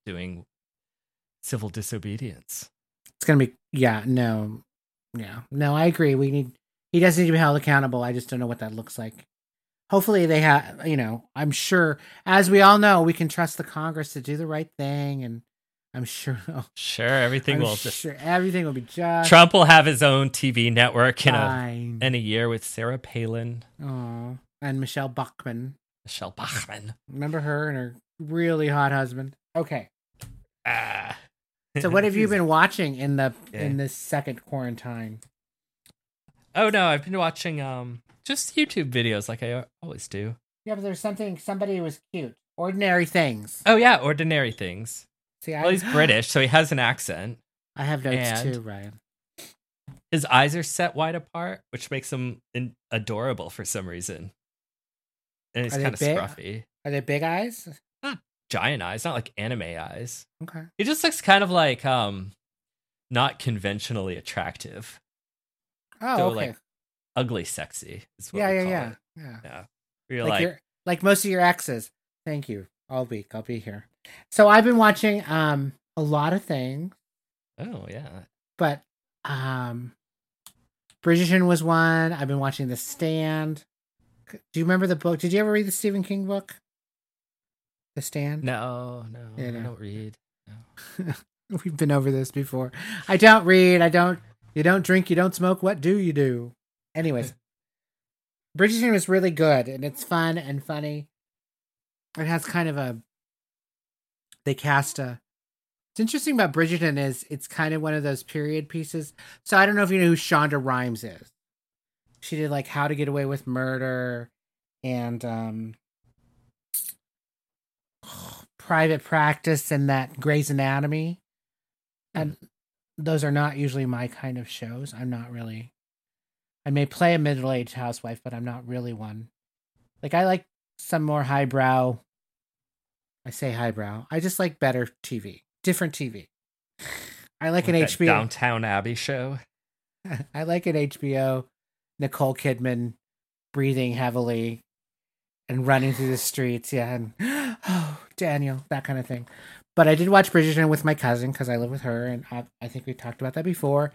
doing civil disobedience. It's gonna be yeah, no, yeah, no. I agree. We need he does need to be held accountable. I just don't know what that looks like. Hopefully they have. You know, I'm sure, as we all know, we can trust the Congress to do the right thing, and I'm sure. Sure, everything I'm will just. sure everything will be just Trump will have his own TV network in a in a year with Sarah Palin, Aw. and Michele Bachmann. Michele Bachmann. Remember her and her really hot husband. Okay. Ah. So what have you been watching in the Yeah. in this second quarantine? Oh no, I've been watching um just YouTube videos like I always do. Yeah, but there's something somebody was cute. Ordinary things. Oh yeah, ordinary things. See, I, Well, he's British, so he has an accent. I have notes And- too, Ryan. His eyes are set wide apart, which makes him in- adorable for some reason. And he's kind of big? scruffy. Are they big eyes? Giant eyes, not like anime eyes. Okay. He just looks kind of like um not conventionally attractive. Oh, So, okay. like, Ugly sexy is what yeah, yeah, yeah, it. yeah. Yeah. You're Like, like, your like most of your exes. Thank you. All week I'll be here. So I've been watching um a lot of things, oh yeah. but um Bridgerton was one. I've been watching The Stand. Do you remember the book? Did you ever read the Stephen King book? The Stand? No, no, Yeah, I don't read. No. We've been over this before. I don't read. I don't. You don't drink. You don't smoke. What do you do? Anyways, Bridgerton was really good, and it's fun and funny. It has kind of a. They cast a. What's interesting about Bridgerton is it's kind of one of those period pieces. So I don't know if you know who Shonda Rhimes is. She did like How to Get Away with Murder, and um. Private practice and that Grey's Anatomy. Hmm. And those are not usually my kind of shows. I'm not really. I may play a middle aged housewife, but I'm not really one. Like, I like some more highbrow. I say highbrow. I just like better TV, different TV. I like an HBO. Downton Abbey show. I like an HBO. Nicole Kidman breathing heavily and running through the streets. Yeah, and oh, Daniel, that kind of thing. But I did watch Bridgerton with my cousin because I live with her, and I, I think we talked about that before.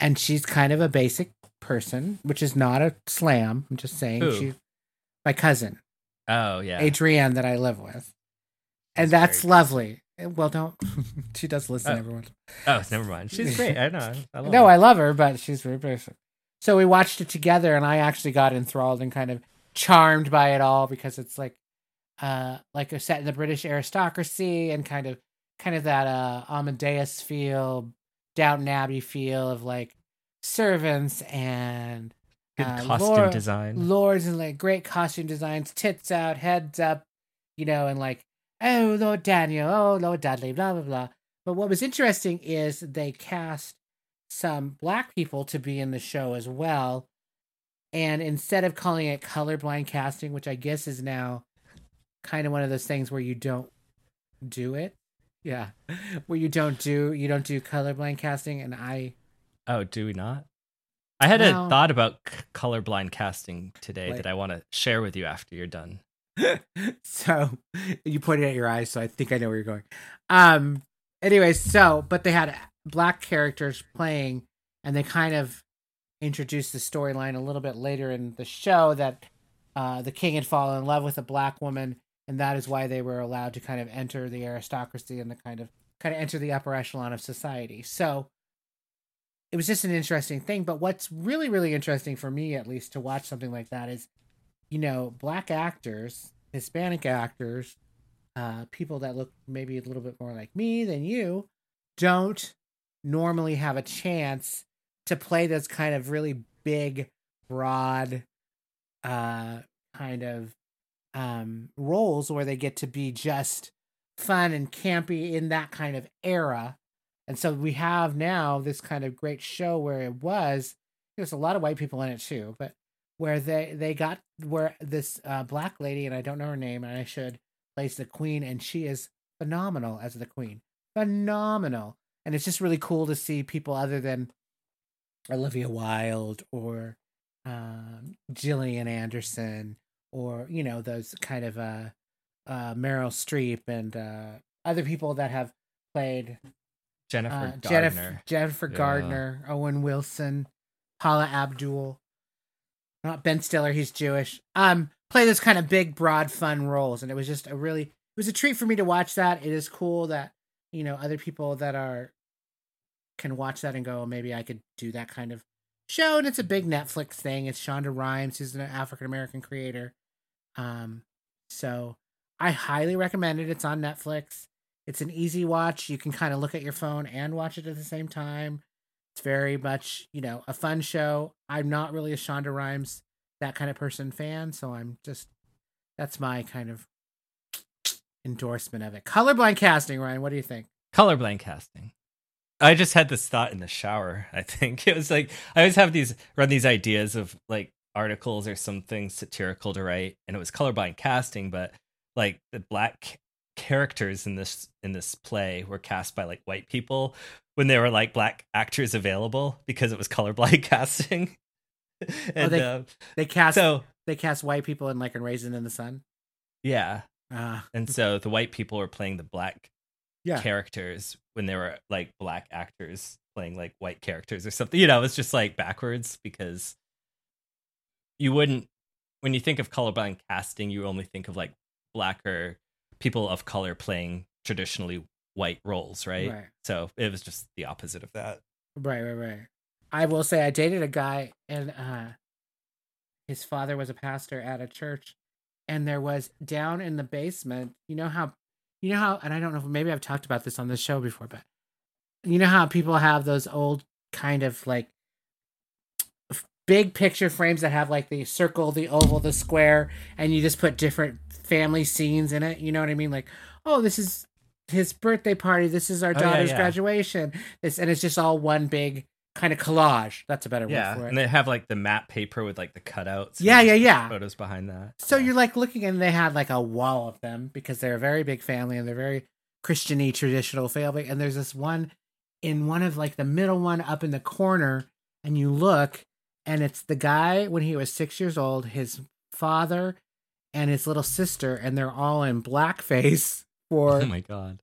And she's kind of a basic person, which is not a slam. I'm just saying Who? she's my cousin, Oh yeah. Adrienne, that I live with, and That's that's lovely. Well, don't. she does listen, Oh. everyone. oh, never mind. She's great. I know. I love no, her. I love her, but she's very basic. So we watched it together, and I actually got enthralled and kind of charmed by it all because it's like, uh, like a set in the British aristocracy and kind of, kind of that uh Amadeus feel, Downton Abbey feel of like servants and Good uh, costume lord- design. lords and like great costume designs, tits out, heads up, you know, and like, oh, Lord Daniel, oh, Lord Dudley, blah, blah, blah. But what was interesting is they cast some black people to be in the show as well. And instead of calling it colorblind casting, which I guess is now kind of one of those things where you don't do it. Yeah. Where you don't do you don't do colorblind casting and I Oh, do we not? I had a thought about c- colorblind casting today Like- that I want to share with you after you're done. so you pointed at your eyes, so I think I know where you're going. Um. Anyways, so but they had black characters playing, and they kind of introduced the storyline a little bit later in the show that uh, the king had fallen in love with a black woman, and that is why they were allowed to kind of enter the aristocracy and the kind of kind of enter the upper echelon of society. So it was just an interesting thing. But what's really really interesting for me, at least, to watch something like that is you know, black actors, Hispanic actors, uh, people that look maybe a little bit more like me than you, don't normally have a chance to play those kind of really big, broad, uh, kind of um, roles where they get to be just fun and campy in that kind of era. And so we have now this kind of great show where it was, there's a lot of white people in it too, but where they they got where this uh, black lady and I don't know her name and I should plays the queen and she is phenomenal as the queen, phenomenal, and it's just really cool to see people other than Olivia Wilde or um, Gillian Anderson or you know those kind of uh, uh, Meryl Streep and uh, other people that have played Jennifer uh, Gardner. Jennifer, Jennifer Yeah. Gardner, Owen Wilson, Paula Abdul, not Ben Stiller, he's Jewish. Um, play this kind of big, broad, fun roles, and it was just a really, it was a treat for me to watch that. It is cool that you know other people that are can watch that and go, "Oh, maybe I could do that kind of show. And it's a big Netflix thing. It's Shonda Rhimes, who's an African American creator. Um, so I highly recommend it. It's on Netflix. It's an easy watch. You can kind of look at your phone and watch it at the same time. It's very much, you know, a fun show. I'm not really a Shonda Rhimes, that kind of person fan, so I'm just that's my kind of endorsement of it. Colorblind casting, Ryan, what do you think? colorblind casting. I just had this thought in the shower. I think it was like I always have these run these ideas of like articles or something satirical to write, and it was colorblind casting, but like the black characters in this in this play were cast by like white people when there were like black actors available because it was colorblind casting. and they- uh, They cast so they cast white people in like in Raisin in the Sun. yeah, Ah, and so the white people were playing the black yeah. characters when they were like black actors playing like white characters or something. You know, it's just like backwards because you wouldn't when you think of colorblind casting, you only think of like black or people of color playing traditionally white roles, right? Right. So it was just the opposite of that. Right, right, right. I will say I dated a guy and uh his father was a pastor at a church and there was down in the basement, you know how you know how and I don't know if maybe I've talked about this on the show before, but you know how people have those old kind of like big picture frames that have like the circle, the oval, the square, and you just put different family scenes in it. You know what I mean? Like, oh, this is his birthday party. This is our Oh, yeah, daughter's yeah. graduation. This and it's just all one big kind of collage. That's a better Yeah, word for it. and they have like the map paper with like the cutouts. Yeah, yeah, yeah. Photos behind that. So Yeah. you're like looking, and they had like a wall of them because they're a very big family and they're very Christiany traditional family. And there's this one in one of like the middle one up in the corner, and you look, and it's the guy when he was six years old, his father, and his little sister, and they're all in blackface for Oh my god.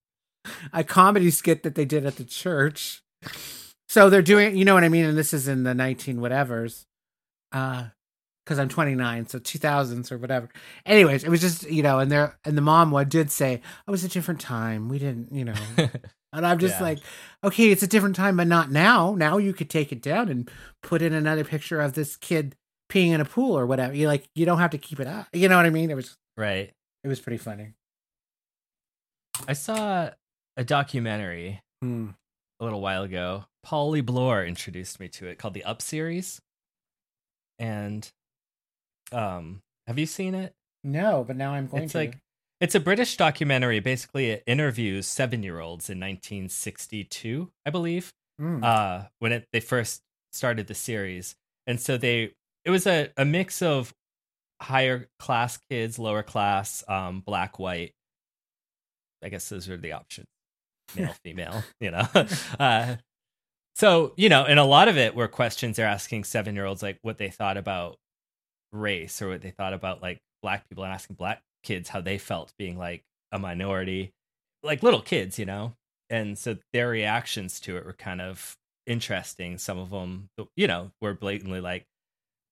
a comedy skit that they did at the church. So they're doing, you know what I mean? And this is in the 19 whatevers. Uh, because I'm 29, so 2000s or whatever. Anyways, it was just, you know, and there, and the mom did say, oh, it was a different time. We didn't, you know. And I'm just Yeah. like, okay, it's a different time, but not now. Now you could take it down and put in another picture of this kid peeing in a pool or whatever. You like, you don't have to keep it up. You know what I mean? It was, right. it was pretty funny. I saw a documentary Hmm. a little while ago. Paulie Bloor introduced me to it called the Up series. And um have you seen it? No, but now I'm going It's to. like it's a British documentary. Basically, it interviews seven-year-olds in 1962, I believe, Hmm. uh, when it, they first started the series. And so they, it was a, a mix of higher class kids, lower class, um, black, white. I guess those are the options, male, female. You know, uh, so you know, and a lot of it were questions they're asking seven-year-olds like what they thought about race or what they thought about like black people and asking black kids how they felt being like a minority like little kids you know? And so their reactions to it were kind of interesting. Some of them you know were blatantly like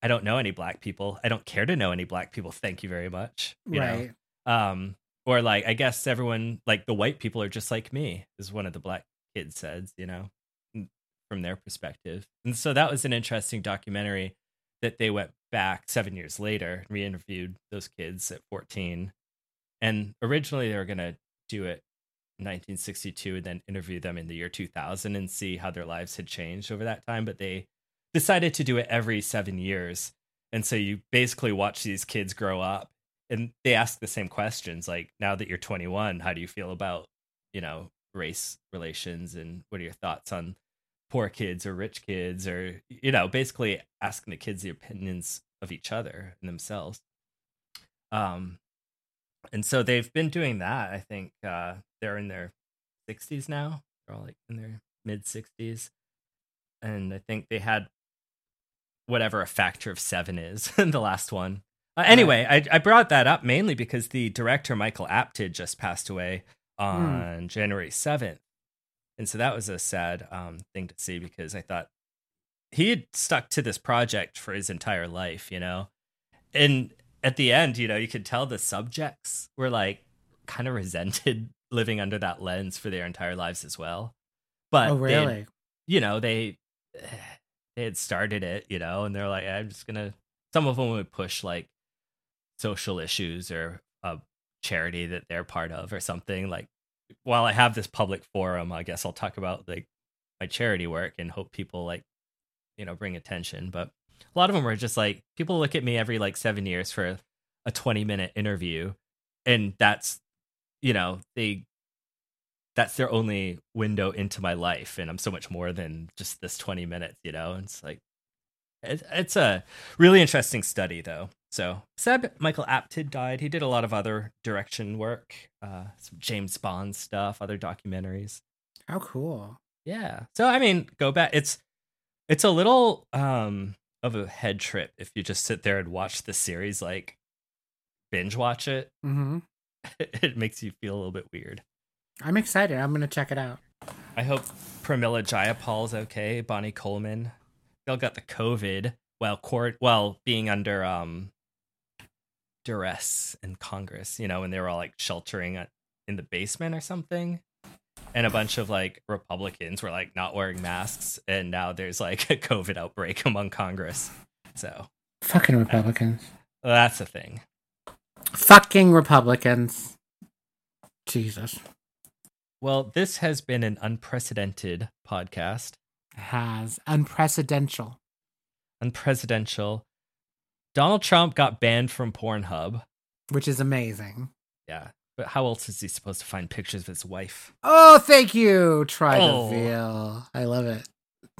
i don't know any black people. I don't care to know any black people. Thank you very much you right. know um or like i guess everyone like the white people are just like me is one of the black kids said you know from their perspective. And so that was an interesting documentary that they went back seven years later and re-interviewed those kids at 14 and originally they were going to do it in 1962 and then interview them in the year 2000 and see how their lives had changed over that time but they decided to do it every seven years. And so you basically watch these kids grow up and they ask the same questions like now that you're 21 how do you feel about you know race relations and what are your thoughts on poor kids or rich kids or you know basically asking the kids the opinions of each other and themselves. Um and so they've been doing that i think uh they're in their 60s now they're all like in their mid 60s and i think they had whatever a factor of seven is in the last one. Uh, anyway I, I brought that up mainly because the director michael apted just passed away on january 7th and so that was a sad um, thing to see because i thought he had stuck to this project for his entire life you know and at the end you know you could tell the subjects were like kind of resented living under that lens for their entire lives as well but oh, had- really? you know they they had started it you know and they're like i'm just gonna some of them would push like social issues or a charity that they're part of or something like while i have this public forum i guess i'll talk about like my charity work and hope people like you know bring attention. But a lot of them are just like people look at me every like seven years for a 20 minute interview and that's you know they that's their only window into my life and i'm so much more than just this 20 minutes you know? And it's like it's a really interesting study though so seb michael apted died he did a lot of other direction work uh some james bond stuff other documentaries How cool. yeah so i mean go back it's it's a little um of a head trip if you just sit there and watch the series like binge watch it Mm-hmm. it makes you feel a little bit weird I'm excited. I'm going to check it out. I hope Pramila Jayapal's okay. Bonnie Coleman, all got the COVID while court while being under um duress in Congress. You know, when they were all like sheltering in the basement or something, and a bunch of like Republicans were like not wearing masks, and now there's like a COVID outbreak among Congress. So Fucking Republicans. that's a thing. Fucking Republicans. Jesus. Well, this has been an unprecedented podcast. Has unprecedented. unpresidential. Donald Trump got banned from Pornhub. which is amazing. Yeah. But how else is he supposed to find pictures of his wife? Oh, thank you. Try Oh. the veal. I love it.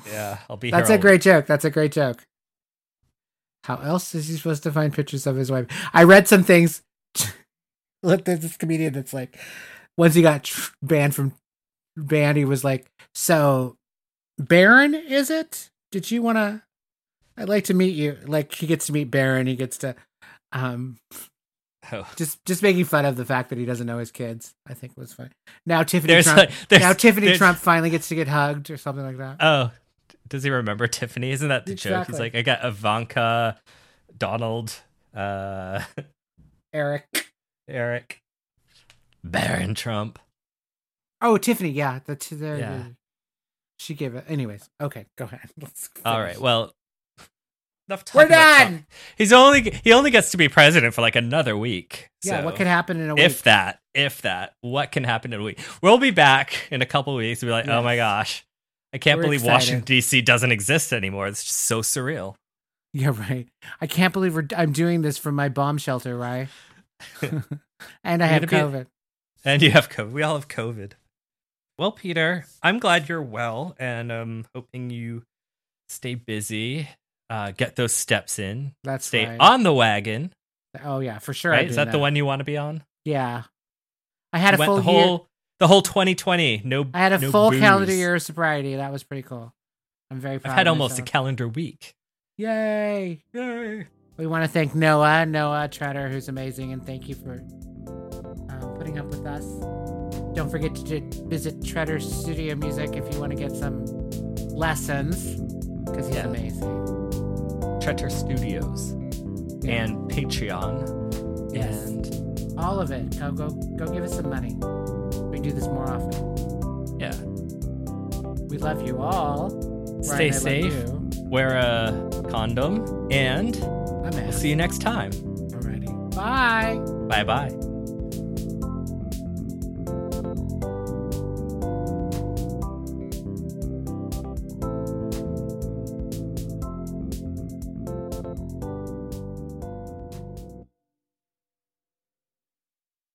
Yeah, I'll be That's a great joke. That's a great joke. How else is he supposed to find pictures of his wife? I read some things. Look, there's this comedian that's like, once he got tr- banned from banned, he was like, "So, Barron, is it? Did you want to? I'd like to meet you." Like he gets to meet Barron. He gets to, um, Oh. just just making fun of the fact that he doesn't know his kids. I think was funny. Now Tiffany There's Trump. like now Tiffany there's- Trump finally gets to get hugged or something like that. Oh, does he remember Tiffany? Isn't that the joke? He's like, I got Ivanka, Donald, uh, Eric. Eric, Barron Trump. Oh, Tiffany, yeah, the, the, Yeah. the- she gave it. Anyways, okay, go ahead. Let's All Well, enough we're done. Trump. He's only he only gets to be president for like another week. Yeah, so what could happen in a week? if that, if that, what can happen in a week? We'll be back in a couple weeks. We'll be like, oh my gosh, I can't We're believe excited. Washington D.C. doesn't exist anymore. It's just so surreal. yeah, right. I can't believe we're, I'm doing this from my bomb shelter, right? and I You're have gonna be- COVID. And you have COVID. We all have COVID. Well, Peter, I'm glad you're well, and um, hoping you stay busy. Uh, get those steps in. That's Stay right. on the wagon. Oh yeah, for sure. Right? Is doing that the one you want to be on? Yeah. I had a Went full the year. whole the whole 2020. No, I had a no full booze. calendar year of sobriety. That was pretty cool. I'm very proud. I've had almost a calendar week. Yay! Yay! We want to thank Noah, Noah Treader, who's amazing, and thank you for um, putting up with us. Don't forget to visit Treader Studio Music if you want to get some lessons, because he's Yeah. amazing. Tretter Studios Yeah. and Patreon. Yes. And All of it. Go, go, go! Give us some money. We do this more often. yeah, We love you all. stay Ryan, I love safe. Wear a condom, and I'm we'll see you next time. Alrighty. Bye. Bye bye.